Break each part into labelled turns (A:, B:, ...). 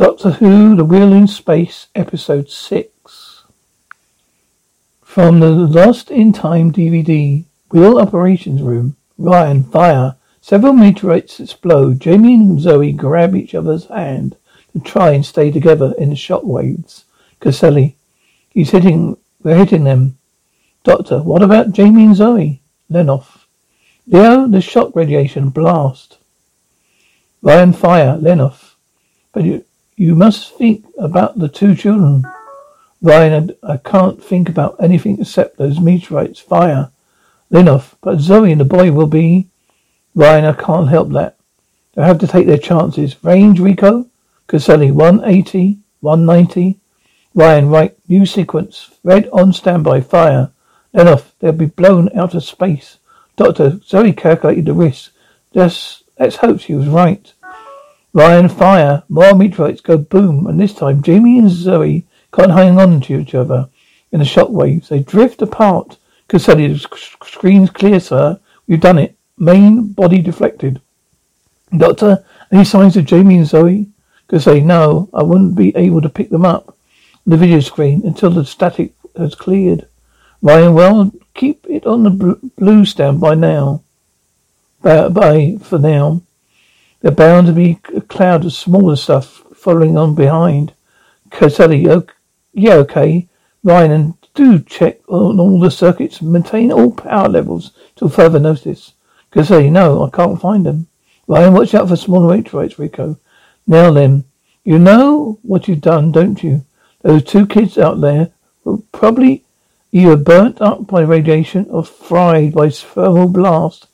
A: Doctor Who The Wheel in Space, Episode 6. From the Lost in Time DVD, Wheel Operations Room, Ryan, fire. Several meteorites explode. Jamie and Zoe grab each other's hand to try and stay together in the shock waves. Casali, he's hitting, we're hitting them. Doctor, what about Jamie and Zoe? Lernov. Leo, the shock radiation blast. Ryan, fire. Lernov. But you, you must think about the two children. Ryan, I can't think about anything except those meteorites. Fire. Lernov, but Zoe and the boy will be. Ryan, I can't help that. They have to take their chances. Range, Rico? Casali, 180, 190. Ryan, right. New sequence. Red on standby. Fire. Lernov, they'll be blown out of space. Doctor, Zoe calculated the risk. Just, let's hope she was right. Ryan, fire. More meteorites go boom, and this time Jamie and Zoe can't hang on to each other in the shock waves. They drift apart. The screen's clear, sir. We've done it. Main body deflected. Doctor, any signs of Jamie and Zoe? Casali, no. I wouldn't be able to pick them up on the video screen until the static has cleared. Ryan, well, keep it on the blue stand by now. By, by for now. There's bound to be a cloud of smaller stuff following on behind. Casali, okay, yeah, okay. Ryan, and do check on all the circuits and maintain all power levels till further notice. Casali, no, I can't find them. Ryan, watch out for smaller meteorites, Rico. Now then, you know what you've done, don't you? Those two kids out there were probably either burnt up by radiation or fried by thermal blast.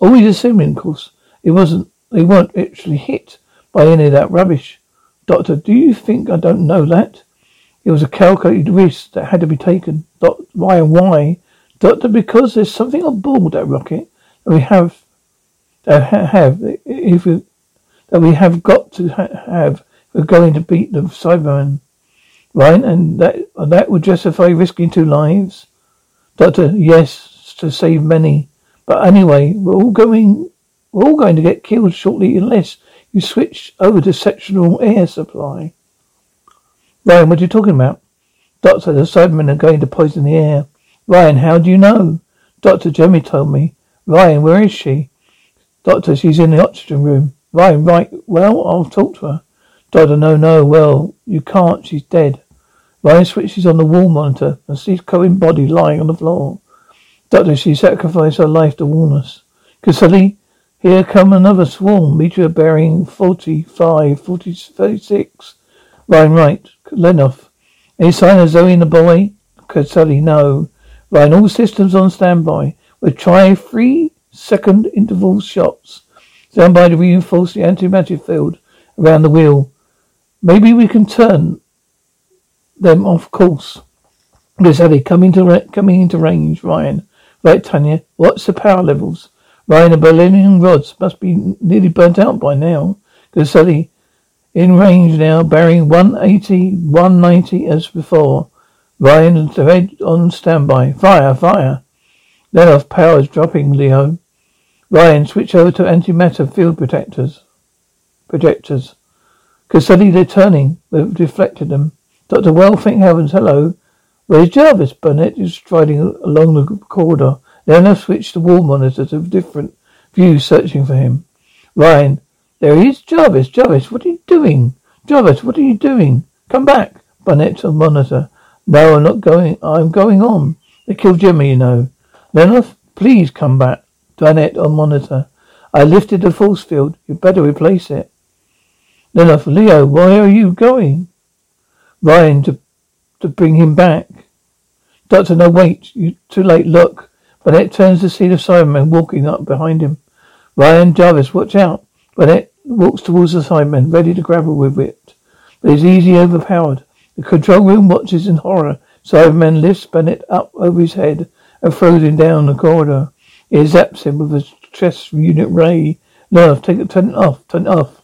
A: Always assuming, of course, it wasn't they weren't actually hit by any of that rubbish. Doctor, do you think I don't know that? It was a calculated risk that had to be taken. Doc, why and why? Doctor, because there's something on board that rocket that we have, that have, if we, that we have got to have if we're going to beat the Cybermen. Right, and that that would justify risking two lives. Doctor, yes, to save many. But anyway, we're all going we're all going to get killed shortly unless you switch over to sectional air supply. Ryan, what are you talking about? Doctor, the Cybermen are going to poison the air. Ryan, how do you know? Doctor, Gemma told me. Ryan, where is she? Doctor, she's in the oxygen room. Ryan, right. Well, I'll talk to her. Doctor, no, no. Well, you can't. She's dead. Ryan switches on the wall monitor and sees Corwyn's body lying on the floor. Doctor, she sacrificed her life to warn us. Casali, here come another swarm, meteor bearing 45, 40, 36. Ryan right. Lernov. Any sign of Zoe and the boy? Casali, no. Ryan, all systems on standby. We'll try three second interval shots. Stand by to reinforce the antimatter field around the wheel. Maybe we can turn them off course. Casali, coming to coming into range, Ryan. Right, Tanya. What's the power levels? Ryan, the Bernalium rods must be nearly burnt out by now. Casali, in range now, bearing 180, 190 as before. Ryan, head on standby. Fire, fire. Lernov, power's dropping, Leo. Ryan, switch over to antimatter field protectors. Projectors. Casali, they're turning. They've deflected them. Dr. Well, thank heavens, hello. Where's Jarvis? Bennett is striding along the corridor. Leonard switched the wall monitor to different views, searching for him. Ryan, there he is. Jarvis, Jarvis, what are you doing? Jarvis, what are you doing? Come back. Bennett on monitor. No, I'm not going. I'm going on. They killed Jimmy, you know. Leonard, please come back. Bennett on monitor. I lifted the force field. You'd better replace it. Leonard, Leo, why are you going? Ryan, to to bring him back. Doctor, no, wait. You too late. Look. Bennett turns to see the Cyberman walking up behind him. Ryan Jarvis, watch out. Bennett walks towards the Cyberman, ready to grapple with it. But he's easily overpowered. The control room watches in horror. Cyberman lifts Bennett up over his head and throws him down the corridor. He zaps him with a chest unit ray. Nerve, take it, turn it off, turn it off.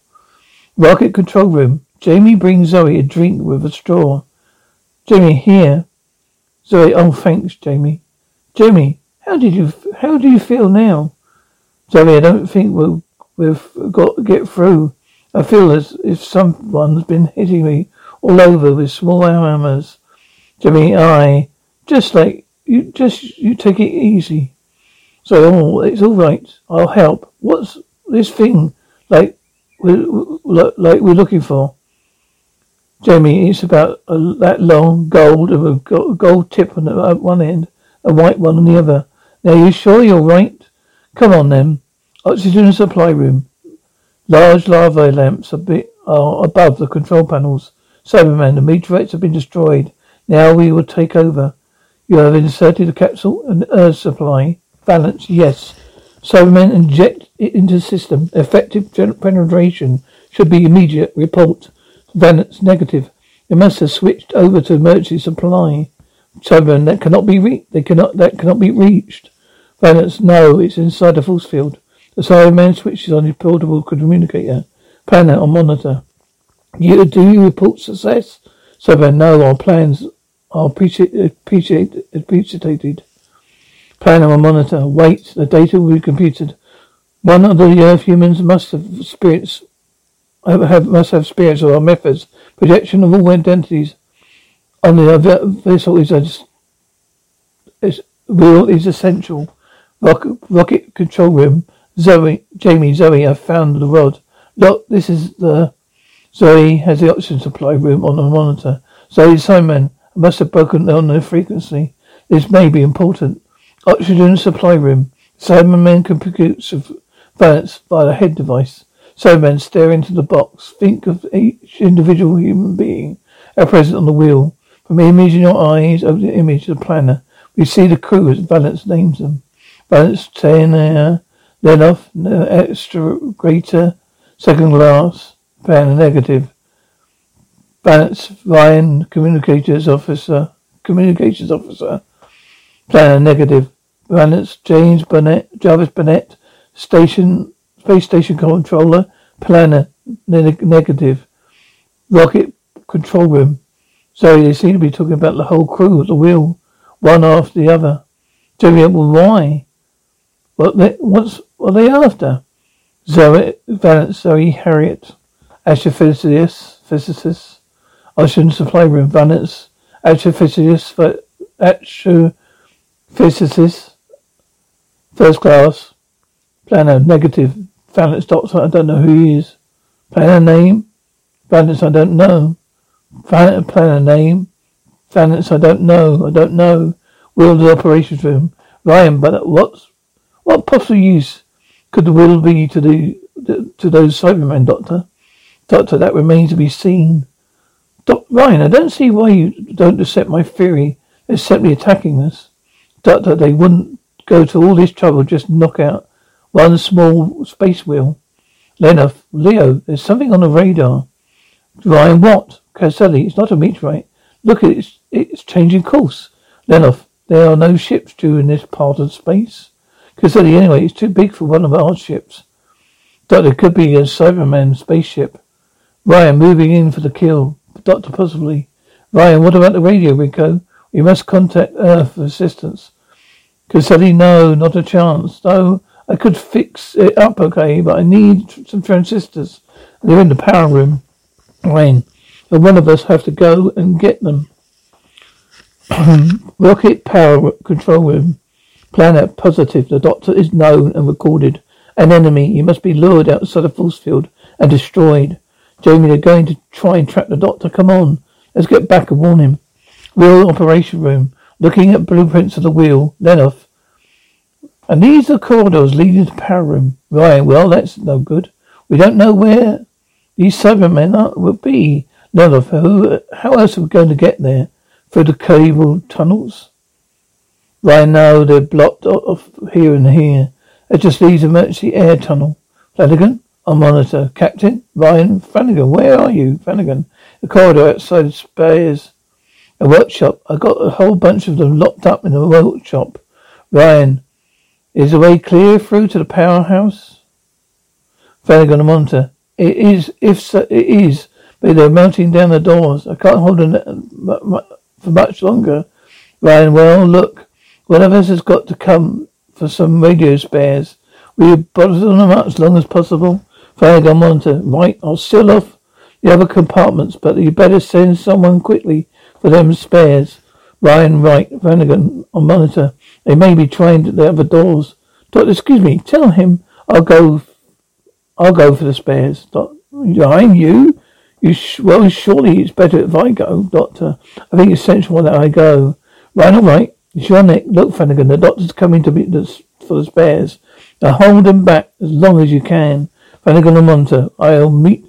A: Rocket control room. Jamie brings Zoe a drink with a straw. Jamie, here. Zoe, oh thanks, Jamie. Jamie, how did you, how do you feel now? Zoe, I don't think we'll, we've got to get through. I feel as if someone's been hitting me all over with small hammers. Jimmy, I just like you just you take it easy. So oh, it's all right. I'll help. What's this thing like? We're, like we're looking for? Jamie, it's about a, that long gold of a gold tip on the, uh, one end, a white one on the other. Now, you sure you're right? Come on then. Oxygen supply room. Large lava lamps are above the control panels. Cyberman, the meteorites have been destroyed. Now we will take over. You have inserted a capsule and earth supply. Balance, yes. Cybermen inject it into the system. Effective penetration should be immediate. Report. Valence negative. They must have switched over to emergency supply. Cybermen, that cannot be reached. They cannot. That cannot be reached. Valence, no, it's inside the force field. The Cyberman switches on his portable communicator. Planner on monitor. You do you report success? So Cyberman, no, our plans are appreciated. Planner on monitor. Wait, the data will be computed. One of the Earth humans must have spirits have, must have spirits or methods. Projection of all identities on the vessel is, a, is is essential. Rocket, rocket control room. Zoe, Jamie, Zoe, I've found the rod. Look, this is the Zoe has the oxygen supply room on the monitor. Zoe Simon I must have broken down the frequency. This may be important. Oxygen supply room. Cybermen compute surveillance via the head device. Cybermen stare into the box. Think of each individual human being are present on the wheel. From the image in your eyes of the image of the planner, we see the crew as Valence names them. Valence, Tainer, Lernov, extra greater, second class, Planner negative. Valence, Ryan, communications officer, communications officer, Planner negative. Valence, James Bennett, Jarvis Bennett, station Space station controller, planner, ne- negative. Rocket control room. Sorry, they seem to be talking about the whole crew at the wheel, one after the other. Jimmy, well, why? What they, what's, what are they after? Zoe, Valence, Zoe, Heriot, astrophysicist, physicist, ocean supply room, Valence, astrophysicist, astrophysicist, first class, planner, negative, Valence Doctor, I don't know who he is. Planner name? Valence, I don't know. Planner name? Valence, I don't know. I don't know. The operations room. Ryan, but what's, what possible use could the will be to the, to those Cybermen, Doctor? Doctor, that remains to be seen. Doc, Ryan, I don't see why you don't accept my theory. They're simply attacking us. Doctor, they wouldn't go to all this trouble just knock out one small space wheel. Lena, Leo, there's something on the radar. Ryan, what? Casali, it's not a meteorite. Look, it's, it's changing course. Lernov, there are no ships due in this part of space. Casali, anyway, it's too big for one of our ships. Doctor, could be a Cyberman spaceship. Ryan, moving in for the kill. Doctor, possibly. Ryan, what about the radio, Rico? We must contact Earth for assistance. Casali, no, not a chance. No, I could fix it up okay, but I need some transistors. They're in the power room. Ryan, and one of us have to go and get them. Rocket power control room. Planet positive. The doctor is known and recorded. An enemy. He must be lured outside the force field and destroyed. Jamie, they're going to try and trap the doctor. Come on. Let's get back and warn him. Wheel operation room. Looking at blueprints of the wheel. Lernov. And these are corridors leading to the power room. Right, well, that's no good. We don't know where these Cybermen are, will be. Of who, how else are we going to get there? Through the cable tunnels? Right now, they're blocked off here and here. It just leaves emergency air tunnel. Flanagan, on monitor. Captain, Ryan, Flanagan, where are you? Flanagan, the corridor outside the spares. A workshop. I got a whole bunch of them locked up in the workshop. Ryan, is the way clear through to the powerhouse? Flanagan, on monitor. It is, if so, it is, but they're melting down the doors. I can't hold it uh, for much longer. Ryan, well, look, one of us has got to come for some radio spares. Will you bottle them up as long as possible? Flanagan, on monitor. Right, I'll seal off the other compartments, but you better send someone quickly for them spares. Ryan Wright, Flanagan on monitor. They may be trying at the other doors. Doctor, excuse me, tell him I'll go. I'll go for the spares. Doctor, Ryan, you? You sh- well, surely it's better if I go, Doctor. I think it's sensible that I go. Ryan, all right. Neck. Look, Flanagan, the doctor's coming to be for the spares. Now hold him back as long as you can. Flanagan on monitor. I'll meet.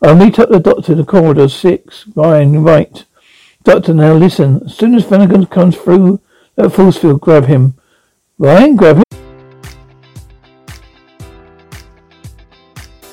A: I'll meet up the doctor in the corridor six. Ryan, right. Doctor, now listen. As soon as Flanagan comes through uh, that force field, grab him. Ryan, grab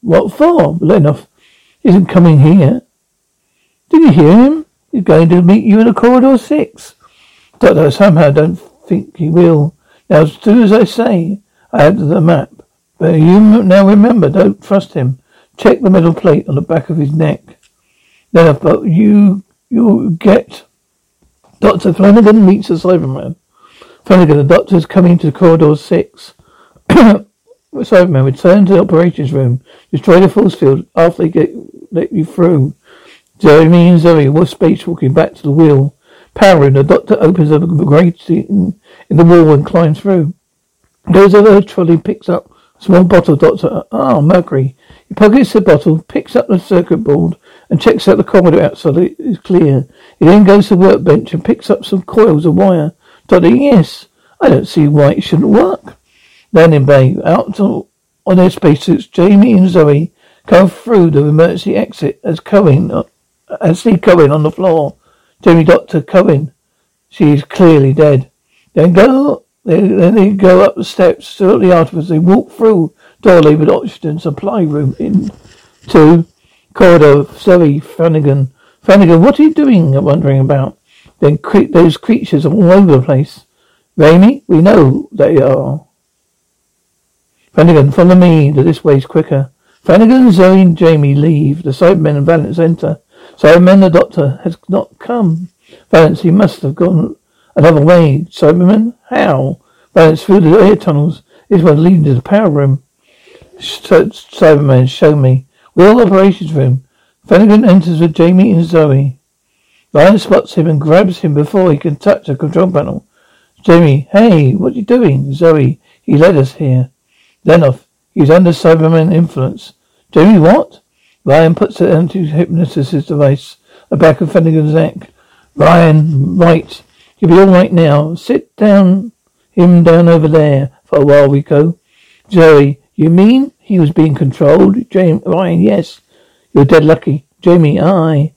A: What for? Lenoff isn't coming here. Did you hear him? He's going to meet you in the corridor six. Doctor, somehow don't think he will. Now, as soon as I say, I have the map. But you now remember, don't trust him. Check the metal plate on the back of his neck. Then, but you, you get. Dr. Flanagan meets the Cyberman. Flanagan, the doctor's coming to corridor six. Cybermen return to the operations room. Destroy the force field after they get let you through. Jeremy and Zoe were spacewalking back to the wheel. Power room. The doctor opens up a grate in, the wall and climbs through. Goes over a trolley, picks up a small bottle. Doctor, ah, oh, mercury. He pockets the bottle, picks up the circuit board, and checks out the corridor outside. It is clear. He then goes to the workbench and picks up some coils of wire. Doctor, yes. I don't see why it shouldn't work. Landing bay. Out on their spacesuits, Jamie and Zoe go through the emergency exit as Corwyn, uh, as see Corwyn on the floor. Jamie, Doctor Corwyn. She is clearly dead. Then go, then they go up the steps. Shortly afterwards, they walk through door labeled oxygen supply room into corridor. Zoe Flanagan. Flanagan, what are you doing? I'm wondering about. Then cre- those creatures are all over the place. Raimi, we know they are. Flanagan, follow me. This way's quicker. Flanagan, Zoe, and Jamie leave. The Cybermen and Valence enter. Cybermen, the doctor has not come. Valance, he must have gone another way. Cyberman? How? Valance, through the air tunnels. This one leading to the power room. Cyberman, show me. Wheel operations room. Flanagan enters with Jamie and Zoe. Ryan spots him and grabs him before he can touch the control panel. Jamie, hey, what are you doing? Zoe, he led us here. Lernov, he's under Cyberman influence. Jamie, what? Ryan puts the anti-hypnosis device the back of Flanagan's neck. Ryan, right. You'll be all right now. Sit down, him down over there for a while, we go. Zoe, you mean he was being controlled? Jamie, Ryan, yes. You're dead lucky. Jamie, I.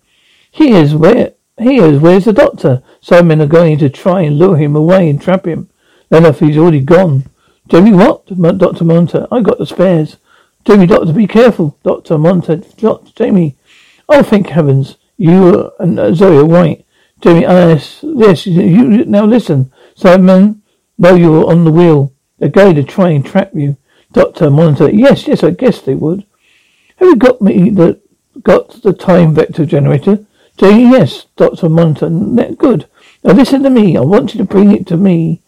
A: Here's where, here's where's the doctor? Men are going to try and lure him away and trap him. Then he's already gone. Jamie, what? Dr. Monta, I got the spares. Jamie, doctor, be careful. Doctor Monta, Dr. Jamie. Oh, thank heavens. You and uh, Zoe are right. Jamie, yes, yes, you, now listen. Simon, know you're on the wheel. They're going to try and trap you. Doctor, monitor. Yes, yes, I guess they would. Have you got me the got the time vector generator? Jamie, yes, Doctor Monitor. Good. Now listen to me. I want you to bring it to me.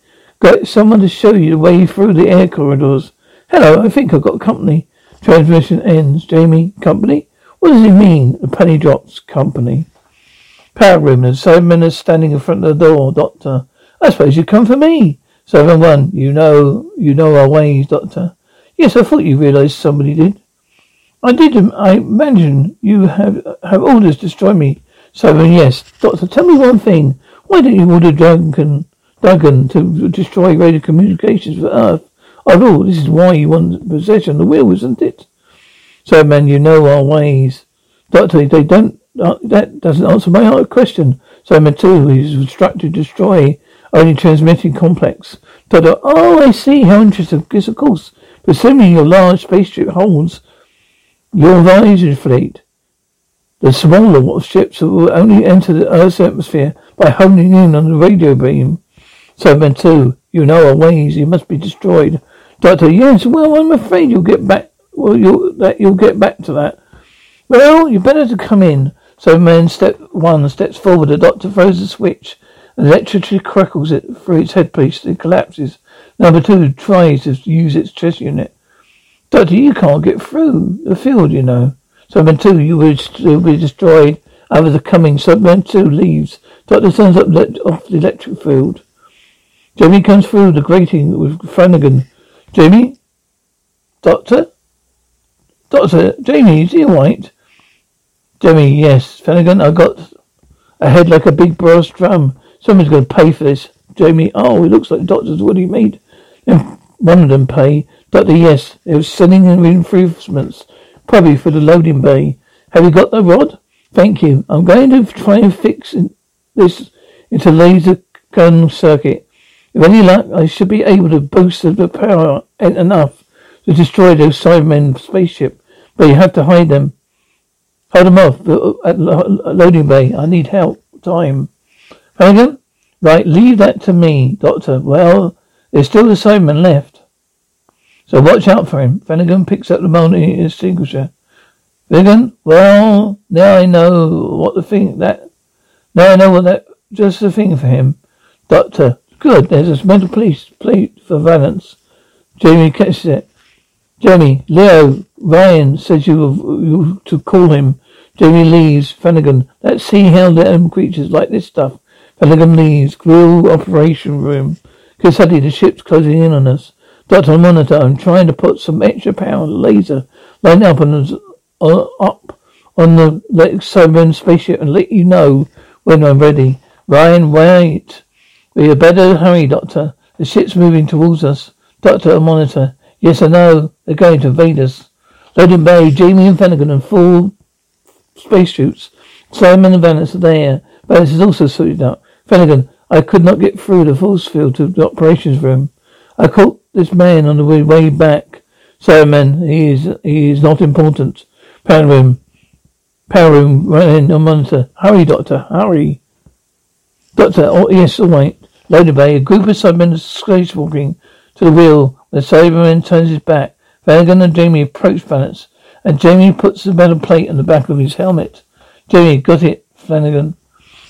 A: Got someone to show you the way through the air corridors. Hello, I think I've got company. Transmission ends. Jamie, company? What does he mean? The penny drops company. Power room. There's seven men standing in front of the door. Doctor, I suppose you come for me. Seven one. You know, you know our ways, Doctor. Yes, I thought you realised somebody did. I did. I imagine you have have orders to destroy me. Seven. Yes, Doctor. Tell me one thing. Why don't you order Duncan Duggan to destroy radio communications for Earth? After all, this is why you want possession of the wheel, isn't it? So, man, you know our ways. Doctor, they don't, uh, that doesn't answer my question. So, too, is instructed to destroy only transmitting complex. Doctor, oh, I see. How interesting. Yes, of course. Assuming your large spaceship holds your advisory fleet, the smaller ships will only enter the Earth's atmosphere by honing in on the radio beam. So, man, too, you know our ways. You must be destroyed. Doctor, yes, well, I'm afraid you'll get back well, you'll that you'll get back to that. Well, you better to come in. So man step one steps forward, the doctor throws the switch, electricity crackles it through its headpiece, it collapses. Number two tries to use its chest unit. Doctor, you can't get through the field, you know. Cyberman two, you will be destroyed. Others are coming. Cyberman two leaves. Doctor turns up off the electric field. Jamie comes through the grating with Flanagan. Jamie? Doctor? Doctor, Jamie, is he alright? Jamie, yes. Flanagan, I got a head like a big brass drum. Someone's going to pay for this. Jamie, oh, it looks like the doctor's already made. Then one of them pay. Doctor, yes. it was sending in reinforcements, probably for the loading bay. Have you got the rod? Thank you. I'm going to try and fix this into laser gun circuit. If any luck, I should be able to boost the power enough to destroy those Cybermen spaceship. But you have to hide them. Hold them off uh, uh, at uh, loading bay. I need help. Time. Flanagan? Right, leave that to me, Doctor. Well, there's still the Cyberman left. So watch out for him. Flanagan picks up the multi extinguisher. Flanagan? Well, now I know what the thing that now I know what that just the thing for him. Doctor. Good, there's a mental police plate for Valance. Jamie catches it. Jamie, Leo, Ryan says you, you to call him. Jamie leaves. Flanagan, let's see how them creatures like this stuff. Flanagan leaves. Grill operation room. Casali, the ship's closing in on us. Doctor Monitor, I'm trying to put some extra power laser line up on uh, up on the Cyberman spaceship and let you know when I'm ready. Ryan, wait. We had better hurry, Doctor. The ship's moving towards us. Doctor, a Monitor. Yes, I know. They're going to invade us. Loading Bay, Jamie and Flanagan and full spacesuits. Simon and Valance are there. Valance is also suited up. Flanagan, I could not get through the force field to the operations room. I caught this man on the way, way back. Simon, he is he is not important. Power room. Power room, run in on monitor. Hurry, Doctor, hurry. Doctor, oh yes, all right. Loading Bay, a group of Cybermen spacewalking to the wheel the Cyberman turns his back. Flanagan and Jamie approach Valance, and Jamie puts the metal plate on the back of his helmet. Jamie, got it, Flanagan.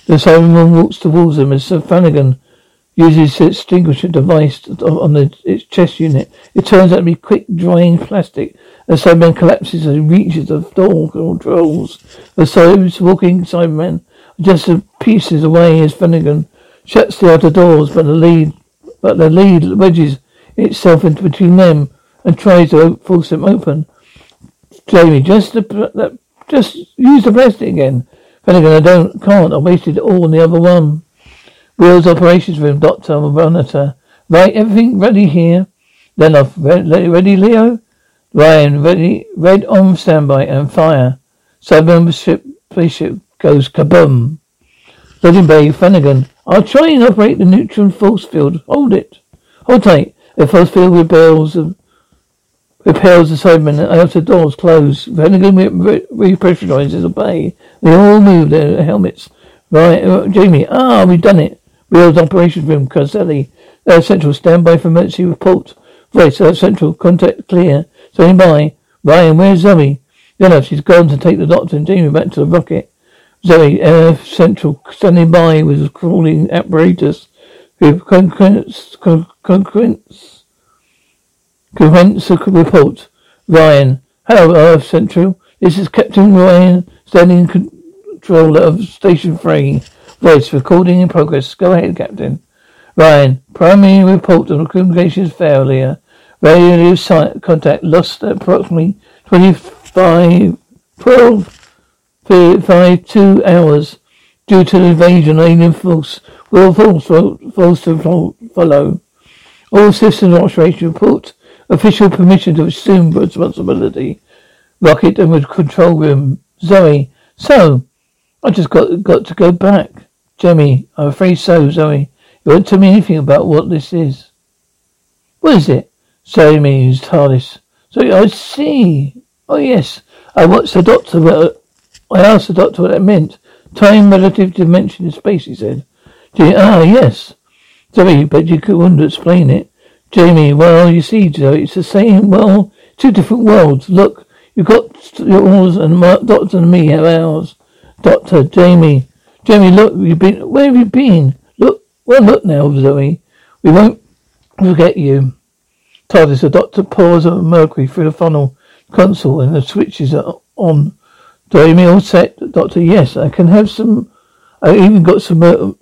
A: The Cyberman walks towards them as Flanagan uses its extinguisher device on the, its chest unit. It turns out to be quick drying plastic. The Cyberman collapses and reaches the door controls. The Cyberman walking Cyberman just pieces away as Flanagan shuts the outer doors, but the lead, but the lead wedges itself into between them and tries to force them open. Jamie, just the, just use the plastic again. Flanagan, I don't, can't. I wasted it all on the other one. Wheels operations room, doctor, monitor. Right, everything ready here. Then off. Ready, Leo? Ryan, ready, red on standby and fire. Cyber ship, spaceship goes kaboom. Loading bay, Flanagan. I'll try and operate the neutron force field. Hold it. Hold tight. The force field rebels, repels the Cybermen and outer doors close. Flanagan re- repressurizes the bay. They all move their helmets. Right, uh, Jamie. Ah, we've done it. Wheels operations room, Casali. Uh, Central, standby for emergency report. Voice, uh, Central, contact clear. Standing by. Ryan, where's Zoe? Yellow, she's gone to take the doctor and Jamie back to the rocket. Zoe, uh, Central, standing by with a crawling apparatus. with Concurrence, concurrence, concurrence report. Ryan, hello, Earth Central. This is Captain Ryan, standing controller of Station 3. Voice recording in progress. Go ahead, Captain. Ryan, primary report of communications failure. Radio contact lost at approximately 25, 12, 5, 2 hours due to the invasion alien force. Will force, force to follow. All systems operation report. Official permission to assume responsibility. Rocket and control room. Zoe. So, I just got got to go back. Jemmy, I'm afraid so, Zoe. You won't tell me anything about what this is. What is it? Zoe means TARDIS. So I see. Oh yes. I watched the doctor but I asked the doctor what that meant. Time relative dimension in space, he said. Ah, yes. Zoe, but you couldn't explain it. Jamie, well, you see, Zoe, it's the same, well, two different worlds. Look, you've got yours and my, Doctor and me have ours. Doctor, Jamie, Jamie, look, you've been, where have you been? Look, well, look now, Zoe. We won't forget you. TARDIS, the doctor pours mercury through the funnel console and the switches are on. Jamie, all set? Doctor, yes, I can have some, I even got some,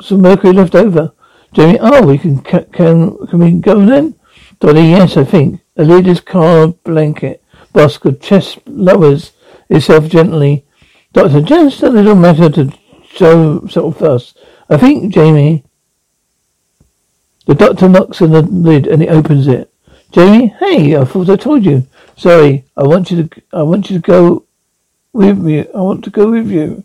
A: some mercury left over. Jamie, oh, we can, can, can we go then? Doctor, yes, I think. Leader's car blanket. Bosker chest lowers itself gently. Doctor, just a little matter to so so first. I think, Jamie. The doctor knocks on the lid and he opens it. Jamie, hey, I thought I told you. Sorry, I want you to. I want you to go with me. I want to go with you.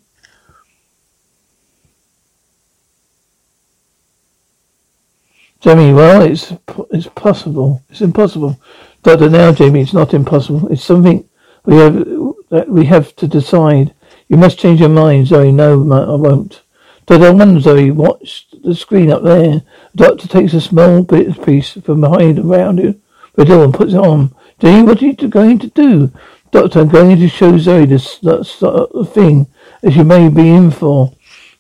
A: Jamie, well, it's it's possible. It's impossible. Doctor, now, Jamie, it's not impossible. It's something we have that we have to decide. You must change your mind, Zoe. No, I won't. Doctor, I wonder, Zoe, watch the screen up there. The doctor takes a small bit piece from behind around you, the door and puts it on. Jamie, what are you going to do? Doctor, I'm going to show Zoe this sort of thing as you may be in for.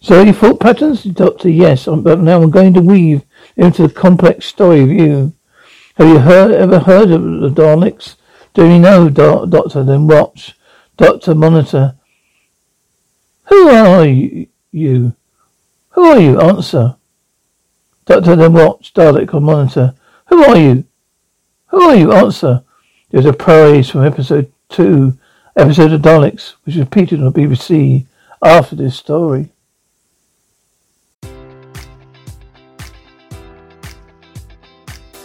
A: Zoe, thought patterns? Doctor, yes, but now I'm going to weave into the complex story of you. Have you heard, ever heard of the Daleks? Do you know, Doctor? Then watch. Doctor, monitor. Who are you? Who are you? Answer. Doctor, then watch. Dalek on monitor. Who are you? Who are you? Answer. There's a praise from episode two, episode of Daleks, which was repeated on BBC after this story.